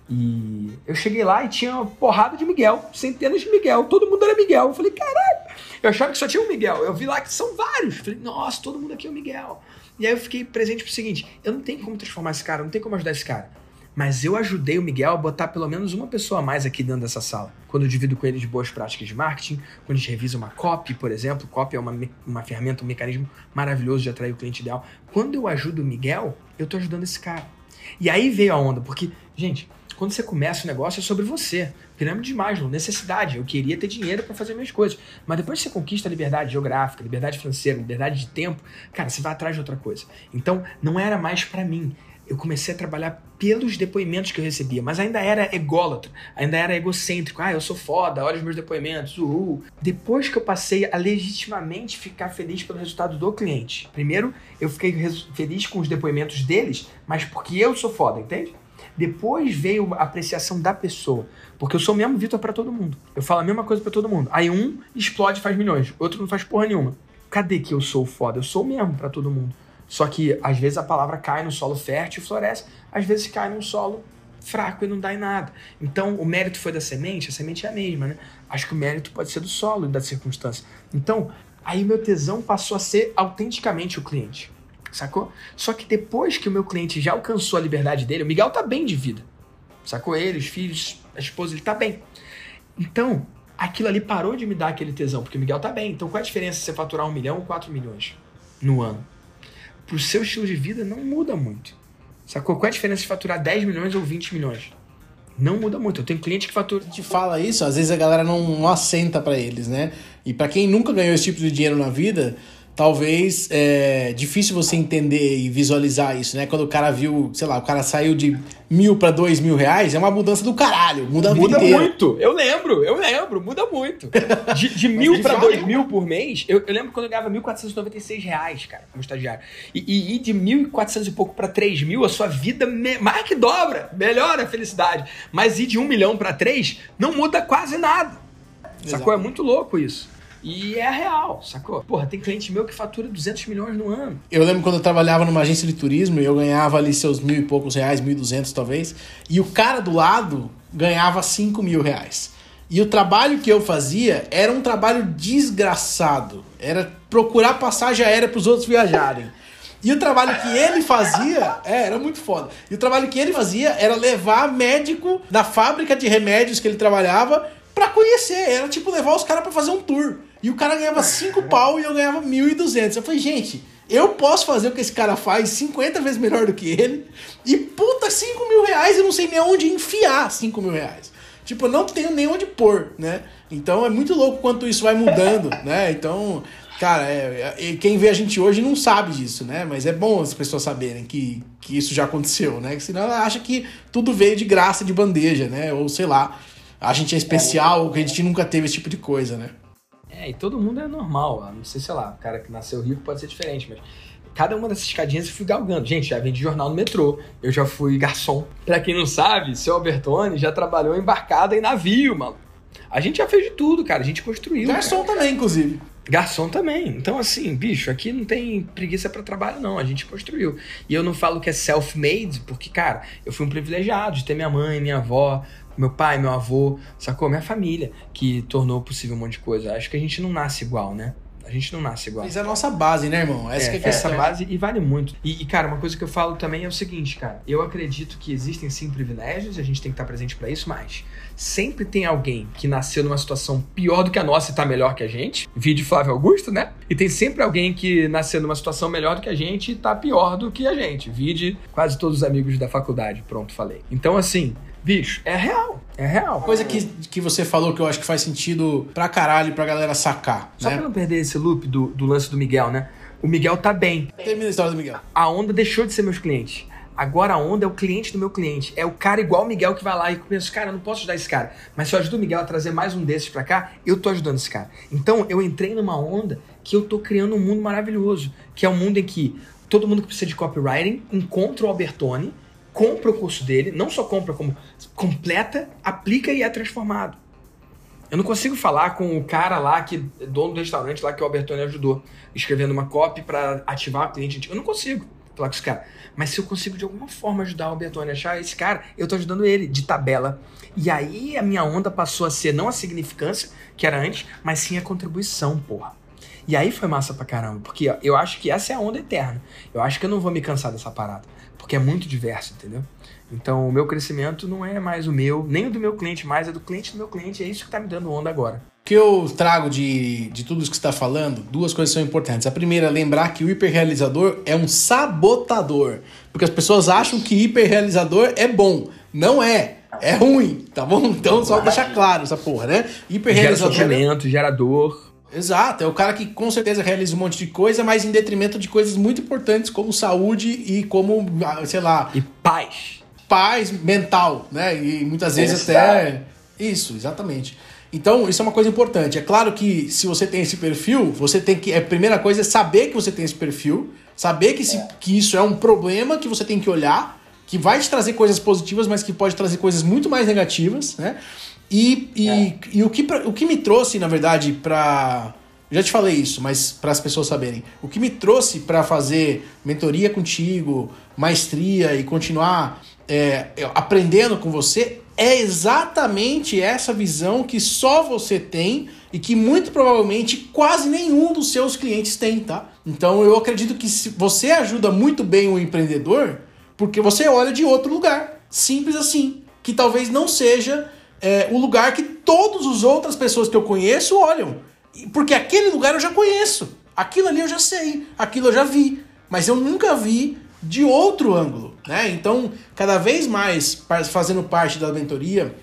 E eu cheguei lá e tinha uma porrada de Miguel, centenas de Miguel, todo mundo era Miguel. Eu falei, caralho, eu achava que só tinha um Miguel. Eu vi lá que são vários. Eu falei, nossa, todo mundo aqui é o Miguel. E aí eu fiquei presente pro seguinte: eu não tenho como transformar esse cara, não tenho como ajudar esse cara. Mas eu ajudei o Miguel a botar pelo menos uma pessoa a mais aqui dentro dessa sala. Quando eu divido com ele de boas práticas de marketing, quando a gente revisa uma copy, por exemplo, copy é uma, uma ferramenta, um mecanismo maravilhoso de atrair o cliente ideal. Quando eu ajudo o Miguel, eu tô ajudando esse cara. E aí veio a onda, porque, gente, quando você começa o negócio é sobre você. Pirâmide de Maslow, necessidade. Eu queria ter dinheiro para fazer minhas coisas. Mas depois que você conquista a liberdade geográfica, liberdade financeira, liberdade de tempo, cara, você vai atrás de outra coisa. Então, não era mais para mim eu comecei a trabalhar pelos depoimentos que eu recebia, mas ainda era ególatra, ainda era egocêntrico. Ah, eu sou foda, olha os meus depoimentos, uhul. Depois que eu passei a legitimamente ficar feliz pelo resultado do cliente. Primeiro, eu fiquei feliz com os depoimentos deles, mas porque eu sou foda, entende? Depois veio a apreciação da pessoa. Porque eu sou o mesmo Vitor para todo mundo. Eu falo a mesma coisa para todo mundo. Aí um explode faz milhões, outro não faz porra nenhuma. Cadê que eu sou foda? Eu sou o mesmo para todo mundo. Só que às vezes a palavra cai no solo fértil e floresce, às vezes cai num solo fraco e não dá em nada. Então, o mérito foi da semente, a semente é a mesma, né? Acho que o mérito pode ser do solo e da circunstância. Então, aí meu tesão passou a ser autenticamente o cliente, sacou? Só que depois que o meu cliente já alcançou a liberdade dele, o Miguel tá bem de vida, sacou? Ele, os filhos, a esposa, ele tá bem. Então, aquilo ali parou de me dar aquele tesão, porque o Miguel tá bem. Então, qual é a diferença se você faturar um milhão ou quatro milhões no ano? pro seu estilo de vida não muda muito. Sacou? Qual é a diferença de faturar 10 milhões ou 20 milhões? Não muda muito. Eu tenho cliente que fatura. Gente fala isso, às vezes a galera não, não assenta para eles, né? E para quem nunca ganhou esse tipo de dinheiro na vida, talvez é difícil você entender e visualizar isso, né? Quando o cara viu, sei lá, o cara saiu de mil para dois mil reais, é uma mudança do caralho. Muda, muda muito. Eu lembro, eu lembro, muda muito. *laughs* De, de mil para dois mil por mês, eu, eu lembro quando eu ganhava 1.496 reais, cara, como estagiário. E, e, e de 1.400 e pouco para 3 mil, a sua vida me, mais que dobra, melhora a felicidade. Mas ir de um milhão para três não muda quase nada. Exato. Sacou? É muito louco isso. E é real, sacou? Porra, tem cliente meu que fatura 200 milhões no ano. Eu lembro quando eu trabalhava numa agência de turismo e eu ganhava ali seus mil e poucos reais, mil e duzentos talvez, e o cara do lado ganhava cinco mil reais. E o trabalho que eu fazia era um trabalho desgraçado. Era procurar passagem aérea para os outros viajarem. E o trabalho que ele fazia, *laughs* é, era muito foda. E o trabalho que ele fazia era levar médico da fábrica de remédios que ele trabalhava para conhecer. Era tipo levar os caras para fazer um tour. E o cara ganhava 5 pau e eu ganhava 1.200. Eu falei, gente, eu posso fazer o que esse cara faz 50 vezes melhor do que ele. E puta, 5 mil reais eu não sei nem onde enfiar 5 mil reais. Tipo, eu não tenho nem onde pôr, né? Então é muito louco quanto isso vai mudando, *laughs* né? Então, cara, é, é, quem vê a gente hoje não sabe disso, né? Mas é bom as pessoas saberem que, que isso já aconteceu, né? Que senão ela acha que tudo veio de graça, de bandeja, né? Ou sei lá a gente é especial, que a gente nunca teve esse tipo de coisa, né? É, e todo mundo é normal. Não sei, sei lá, o cara que nasceu rico pode ser diferente, mas cada uma dessas escadinhas eu fui galgando. Gente, já vendi jornal no metrô, eu já fui garçom. Pra quem não sabe, seu Albertone já trabalhou embarcada em navio, mano. A gente já fez de tudo, cara. A gente construiu. Garçom cara. também, inclusive. Garçom também. Então, assim, bicho, aqui não tem preguiça para trabalho, não. A gente construiu. E eu não falo que é self-made, porque, cara, eu fui um privilegiado de ter minha mãe, minha avó, meu pai, meu avô, sacou? Minha família, que tornou possível um monte de coisa. Acho que a gente não nasce igual, né? A gente não nasce igual. Mas é a nossa base, né, irmão? Essa é, é a Essa base e vale muito. E, e, cara, uma coisa que eu falo também é o seguinte, cara. Eu acredito que existem sim privilégios, a gente tem que estar presente para isso, mas sempre tem alguém que nasceu numa situação pior do que a nossa e tá melhor que a gente. Vídeo Flávio Augusto, né? E tem sempre alguém que nasceu numa situação melhor do que a gente e tá pior do que a gente. Vide quase todos os amigos da faculdade. Pronto, falei. Então, assim, Bicho, é real. É real. Coisa que, que você falou que eu acho que faz sentido pra caralho pra galera sacar. Só né? pra não perder esse loop do, do lance do Miguel, né? O Miguel tá bem. Termina a história do Miguel. A onda deixou de ser meus clientes. Agora a onda é o cliente do meu cliente. É o cara igual o Miguel que vai lá e pensa, cara, eu não posso ajudar esse cara. Mas se eu ajudo o Miguel a trazer mais um desses pra cá, eu tô ajudando esse cara. Então eu entrei numa onda que eu tô criando um mundo maravilhoso. Que é um mundo em que todo mundo que precisa de copywriting encontra o Albertone, compra o curso dele, não só compra, como completa, aplica e é transformado. Eu não consigo falar com o cara lá que dono do restaurante lá que o Albertone ajudou, escrevendo uma copy para ativar o cliente. Eu não consigo falar com esse cara. Mas se eu consigo de alguma forma ajudar o Albertone a achar esse cara, eu tô ajudando ele de tabela. E aí a minha onda passou a ser não a significância que era antes, mas sim a contribuição, porra. E aí foi massa pra caramba, porque eu acho que essa é a onda eterna. Eu acho que eu não vou me cansar dessa parada, porque é muito diverso, entendeu? Então, o meu crescimento não é mais o meu, nem o do meu cliente, mais é do cliente do meu cliente. É isso que está me dando onda agora. O que eu trago de, de tudo isso que você está falando, duas coisas são importantes. A primeira, lembrar que o hiperrealizador é um sabotador. Porque as pessoas acham que hiperrealizador é bom. Não é. É ruim, tá bom? Então, só deixar claro essa porra, né? Hiperrealizador. Gera sofrimento, gera dor. Exato, é o cara que com certeza realiza um monte de coisa, mas em detrimento de coisas muito importantes como saúde e como, ah, sei lá. E paz paz mental, né? E muitas vezes até. Isso, exatamente. Então, isso é uma coisa importante. É claro que se você tem esse perfil, você tem que. A primeira coisa é saber que você tem esse perfil, saber que, esse, que isso é um problema que você tem que olhar, que vai te trazer coisas positivas, mas que pode trazer coisas muito mais negativas, né? E, e, é. e o, que, o que me trouxe, na verdade, para já te falei isso, mas para as pessoas saberem. O que me trouxe para fazer mentoria contigo, maestria e continuar é, aprendendo com você é exatamente essa visão que só você tem e que muito provavelmente quase nenhum dos seus clientes tem, tá? Então eu acredito que se você ajuda muito bem o empreendedor porque você olha de outro lugar, simples assim, que talvez não seja é, o lugar que todas as outras pessoas que eu conheço olham. Porque aquele lugar eu já conheço. Aquilo ali eu já sei. Aquilo eu já vi. Mas eu nunca vi de outro ângulo. Né? Então, cada vez mais fazendo parte da mentoria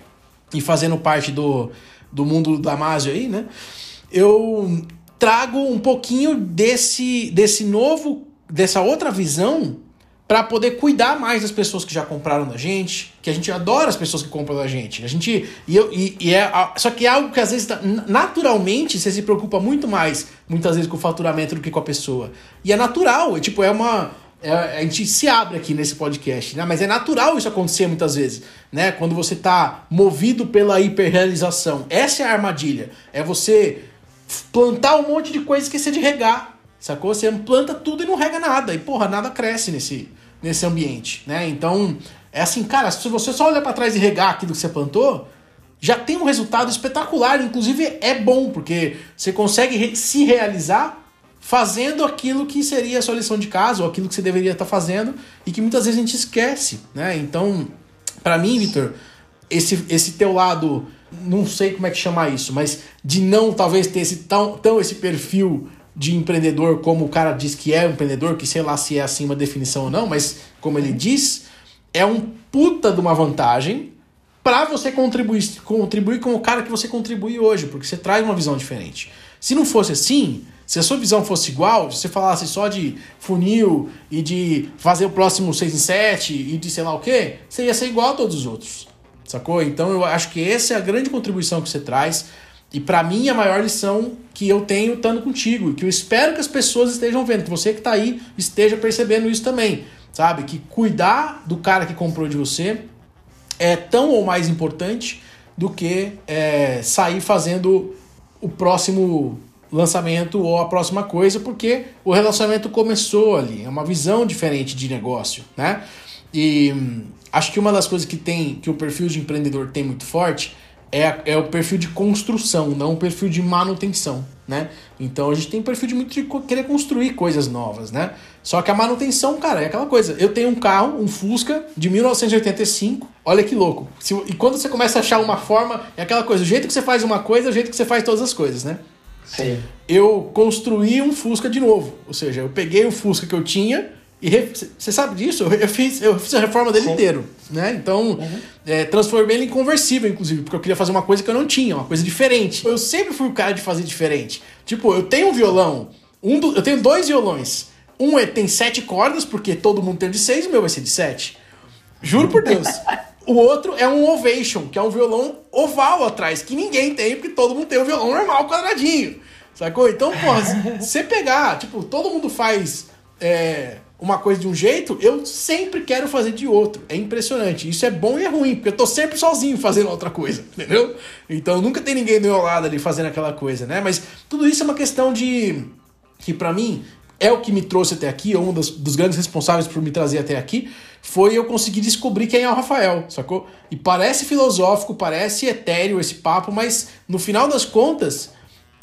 e fazendo parte do, do mundo da Damasio aí, né? Eu trago um pouquinho desse, desse novo, dessa outra visão para poder cuidar mais das pessoas que já compraram da gente, que a gente adora as pessoas que compram da gente. A gente e, eu, e, e é só que é algo que às vezes naturalmente você se preocupa muito mais, muitas vezes com o faturamento do que com a pessoa. E é natural, é tipo é uma é, a gente se abre aqui nesse podcast, né? Mas é natural isso acontecer muitas vezes, né? Quando você tá movido pela hiperrealização. Essa é a armadilha. É você plantar um monte de coisa e esquecer de regar. Sacou? Você planta tudo e não rega nada. E, porra, nada cresce nesse, nesse ambiente, né? Então, é assim, cara, se você só olhar para trás e regar aquilo que você plantou, já tem um resultado espetacular, inclusive é bom, porque você consegue se realizar fazendo aquilo que seria a sua lição de casa, ou aquilo que você deveria estar fazendo, e que muitas vezes a gente esquece, né? Então, para mim, Vitor, esse, esse teu lado, não sei como é que chamar isso, mas de não talvez ter esse tão, tão esse perfil de empreendedor como o cara diz que é um empreendedor, que sei lá se é assim uma definição ou não, mas como ele diz, é um puta de uma vantagem para você contribuir, contribuir com o cara que você contribui hoje, porque você traz uma visão diferente. Se não fosse assim, se a sua visão fosse igual, se você falasse só de funil e de fazer o próximo 6 em 7 e de sei lá o que, você ia ser igual a todos os outros. Sacou? Então eu acho que essa é a grande contribuição que você traz. E para mim a maior lição que eu tenho estando contigo, e que eu espero que as pessoas estejam vendo, que você que está aí esteja percebendo isso também, sabe? Que cuidar do cara que comprou de você é tão ou mais importante do que é, sair fazendo o próximo lançamento ou a próxima coisa, porque o relacionamento começou ali, é uma visão diferente de negócio, né? E hum, acho que uma das coisas que tem que o perfil de empreendedor tem muito forte é, é o perfil de construção, não o perfil de manutenção, né? Então a gente tem perfil de muito de querer construir coisas novas, né? Só que a manutenção, cara, é aquela coisa. Eu tenho um carro, um Fusca de 1985. Olha que louco. Se, e quando você começa a achar uma forma, é aquela coisa. O jeito que você faz uma coisa é o jeito que você faz todas as coisas, né? Sim. Eu construí um Fusca de novo. Ou seja, eu peguei o Fusca que eu tinha e você sabe disso? Eu fiz, eu fiz a reforma dele Sim. inteiro, né? Então, uhum. é, transformei ele em conversível, inclusive, porque eu queria fazer uma coisa que eu não tinha, uma coisa diferente. Eu sempre fui o cara de fazer diferente. Tipo, eu tenho um violão, um do, eu tenho dois violões. Um é, tem sete cordas, porque todo mundo tem de seis, o meu vai ser de sete. Juro por Deus. *laughs* O outro é um ovation, que é um violão oval atrás, que ninguém tem, porque todo mundo tem um violão normal, quadradinho. Sacou? Então, porra, se *laughs* você pegar, tipo, todo mundo faz é, uma coisa de um jeito, eu sempre quero fazer de outro. É impressionante. Isso é bom e é ruim, porque eu tô sempre sozinho fazendo outra coisa, entendeu? Então nunca tem ninguém do meu lado ali fazendo aquela coisa, né? Mas tudo isso é uma questão de. que para mim é o que me trouxe até aqui, um dos, dos grandes responsáveis por me trazer até aqui, foi eu conseguir descobrir quem é o Rafael, sacou? E parece filosófico, parece etéreo esse papo, mas no final das contas,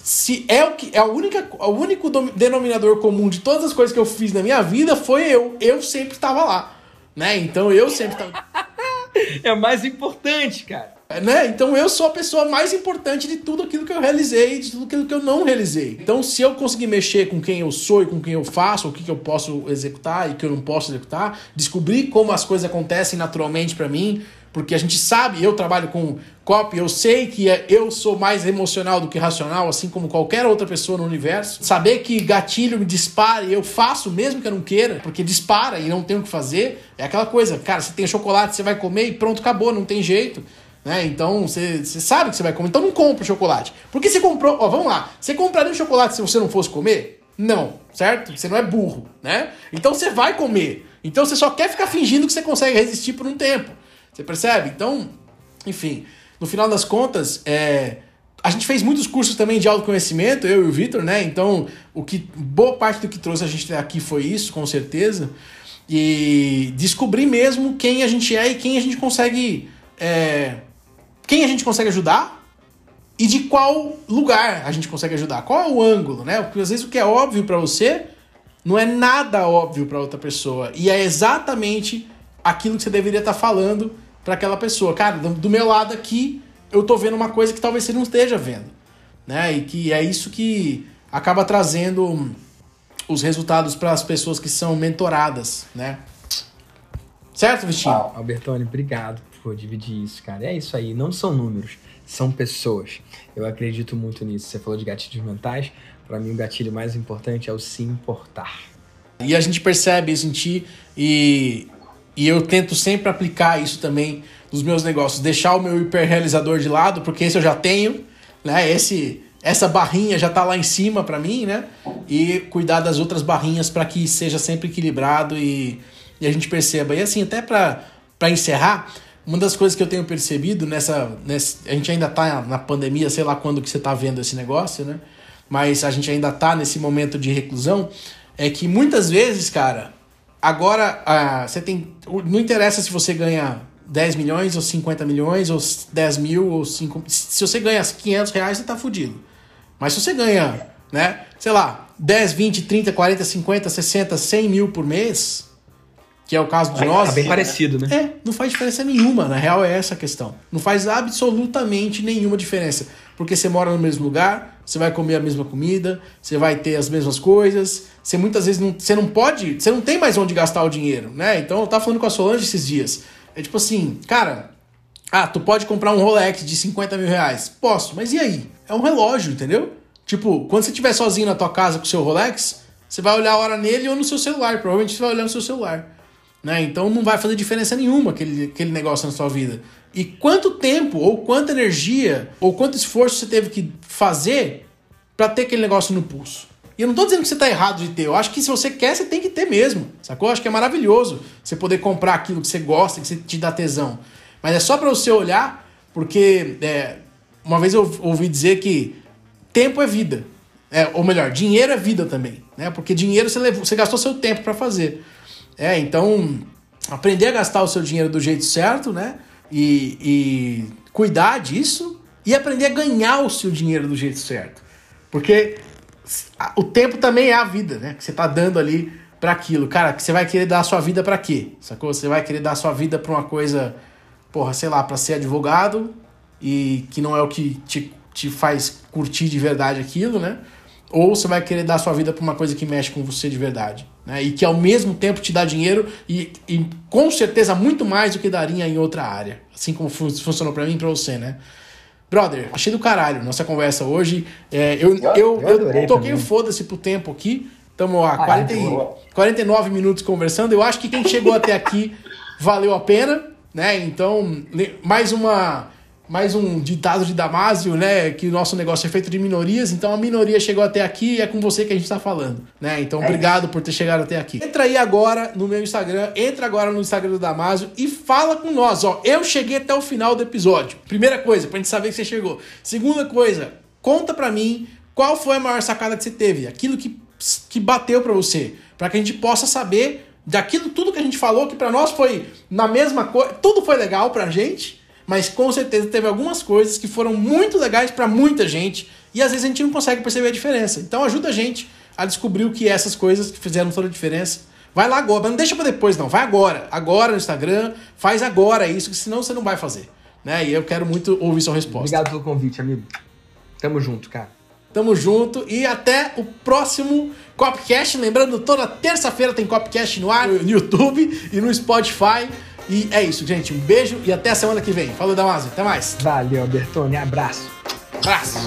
se é o que é a única, o único denominador comum de todas as coisas que eu fiz na minha vida foi eu. Eu sempre estava lá, né? Então eu sempre estava. *laughs* é o mais importante, cara. É, né? Então eu sou a pessoa mais importante de tudo aquilo que eu realizei, de tudo aquilo que eu não realizei. Então, se eu conseguir mexer com quem eu sou e com quem eu faço, o que, que eu posso executar e o que eu não posso executar, descobrir como as coisas acontecem naturalmente para mim, porque a gente sabe, eu trabalho com copy, eu sei que é, eu sou mais emocional do que racional, assim como qualquer outra pessoa no universo. Saber que gatilho me dispara e eu faço mesmo que eu não queira, porque dispara e não tenho o que fazer, é aquela coisa, cara, você tem chocolate, você vai comer e pronto, acabou, não tem jeito. Né? Então você, sabe que você vai comer, então não compra o chocolate. Porque você comprou, ó, vamos lá, você compraria um chocolate se você não fosse comer? Não, certo? Você não é burro, né? Então você vai comer. Então você só quer ficar fingindo que você consegue resistir por um tempo. Você percebe? Então, enfim, no final das contas, é, a gente fez muitos cursos também de autoconhecimento, eu e o Vitor, né? Então, o que boa parte do que trouxe a gente aqui foi isso, com certeza. E descobrir mesmo quem a gente é e quem a gente consegue é, quem a gente consegue ajudar e de qual lugar a gente consegue ajudar. Qual é o ângulo, né? Porque às vezes o que é óbvio para você não é nada óbvio para outra pessoa e é exatamente aquilo que você deveria estar tá falando para aquela pessoa. Cara, do meu lado aqui, eu tô vendo uma coisa que talvez você não esteja vendo, né? E que é isso que acaba trazendo os resultados para as pessoas que são mentoradas, né? Certo, Vitinho? Ah, Albertone, obrigado dividir isso, cara. É isso aí, não são números, são pessoas. Eu acredito muito nisso. Você falou de gatilhos mentais, para mim o gatilho mais importante é o se importar. E a gente percebe isso em ti e, e eu tento sempre aplicar isso também nos meus negócios, deixar o meu hiperrealizador de lado, porque esse eu já tenho, né? Esse essa barrinha já tá lá em cima para mim, né? E cuidar das outras barrinhas para que seja sempre equilibrado e, e a gente perceba. E assim, até para encerrar, uma das coisas que eu tenho percebido nessa, nessa a gente ainda tá na pandemia, sei lá quando que você tá vendo esse negócio, né? Mas a gente ainda tá nesse momento de reclusão, é que muitas vezes, cara, agora ah, você tem. Não interessa se você ganha 10 milhões ou 50 milhões ou 10 mil ou 5. Se você ganha 500 reais, você tá fudido. Mas se você ganha, né, sei lá, 10, 20, 30, 40, 50, 60, 100 mil por mês, que é o caso de nós. Tá bem parecido, né? É, não faz diferença nenhuma, na real é essa a questão. Não faz absolutamente nenhuma diferença. Porque você mora no mesmo lugar, você vai comer a mesma comida, você vai ter as mesmas coisas, você muitas vezes não, você não pode, você não tem mais onde gastar o dinheiro, né? Então eu tava falando com a Solange esses dias. É tipo assim, cara, ah, tu pode comprar um Rolex de 50 mil reais? Posso, mas e aí? É um relógio, entendeu? Tipo, quando você estiver sozinho na tua casa com o seu Rolex, você vai olhar a hora nele ou no seu celular. Provavelmente você vai olhar no seu celular. Né? Então não vai fazer diferença nenhuma aquele, aquele negócio na sua vida. E quanto tempo, ou quanta energia, ou quanto esforço você teve que fazer para ter aquele negócio no pulso? E eu não tô dizendo que você tá errado de ter, eu acho que se você quer, você tem que ter mesmo, sacou? Eu acho que é maravilhoso você poder comprar aquilo que você gosta, que te dá tesão. Mas é só para você olhar, porque é, uma vez eu ouvi dizer que tempo é vida. É, ou melhor, dinheiro é vida também, né? Porque dinheiro você, levou, você gastou seu tempo para fazer. É, então, aprender a gastar o seu dinheiro do jeito certo, né? E, e cuidar disso e aprender a ganhar o seu dinheiro do jeito certo. Porque o tempo também é a vida, né? Que você tá dando ali para aquilo. Cara, que você vai querer dar a sua vida para quê? Sacou? Você vai querer dar a sua vida pra uma coisa, porra, sei lá, para ser advogado e que não é o que te, te faz curtir de verdade aquilo, né? Ou você vai querer dar a sua vida pra uma coisa que mexe com você de verdade né? e que ao mesmo tempo te dá dinheiro e, e com certeza muito mais do que daria em outra área, assim como fun funcionou para mim e para você, né? Brother, achei do caralho nossa conversa hoje. É, eu, eu, eu, eu toquei o foda-se pro tempo aqui, Estamos há 40 e- boa. 49 minutos conversando. Eu acho que quem chegou até aqui valeu a pena, né? Então, mais uma mais um ditado de Damásio, né? Que o nosso negócio é feito de minorias, então a minoria chegou até aqui e é com você que a gente tá falando, né? Então, obrigado por ter chegado até aqui. Entra aí agora no meu Instagram, entra agora no Instagram do Damásio e fala com nós, ó. Eu cheguei até o final do episódio. Primeira coisa, pra gente saber que você chegou. Segunda coisa, conta pra mim qual foi a maior sacada que você teve, aquilo que, que bateu pra você, Pra que a gente possa saber daquilo tudo que a gente falou, que pra nós foi na mesma coisa, tudo foi legal pra gente, mas com certeza teve algumas coisas que foram muito legais pra muita gente e às vezes a gente não consegue perceber a diferença. Então ajuda a gente a descobrir o que é essas coisas que fizeram toda a diferença. Vai lá agora, mas não deixa pra depois não, vai agora, agora no Instagram, faz agora isso, que senão você não vai fazer. Né? E eu quero muito ouvir sua resposta. Obrigado pelo convite, amigo. Tamo junto, cara. Tamo junto e até o próximo Copcast. Lembrando, toda terça-feira tem Copcast no ar, no YouTube e no Spotify. E é isso, gente. Um beijo e até a semana que vem. Falou, Damasio. Até mais. Valeu, Bertone. Abraço. Abraço.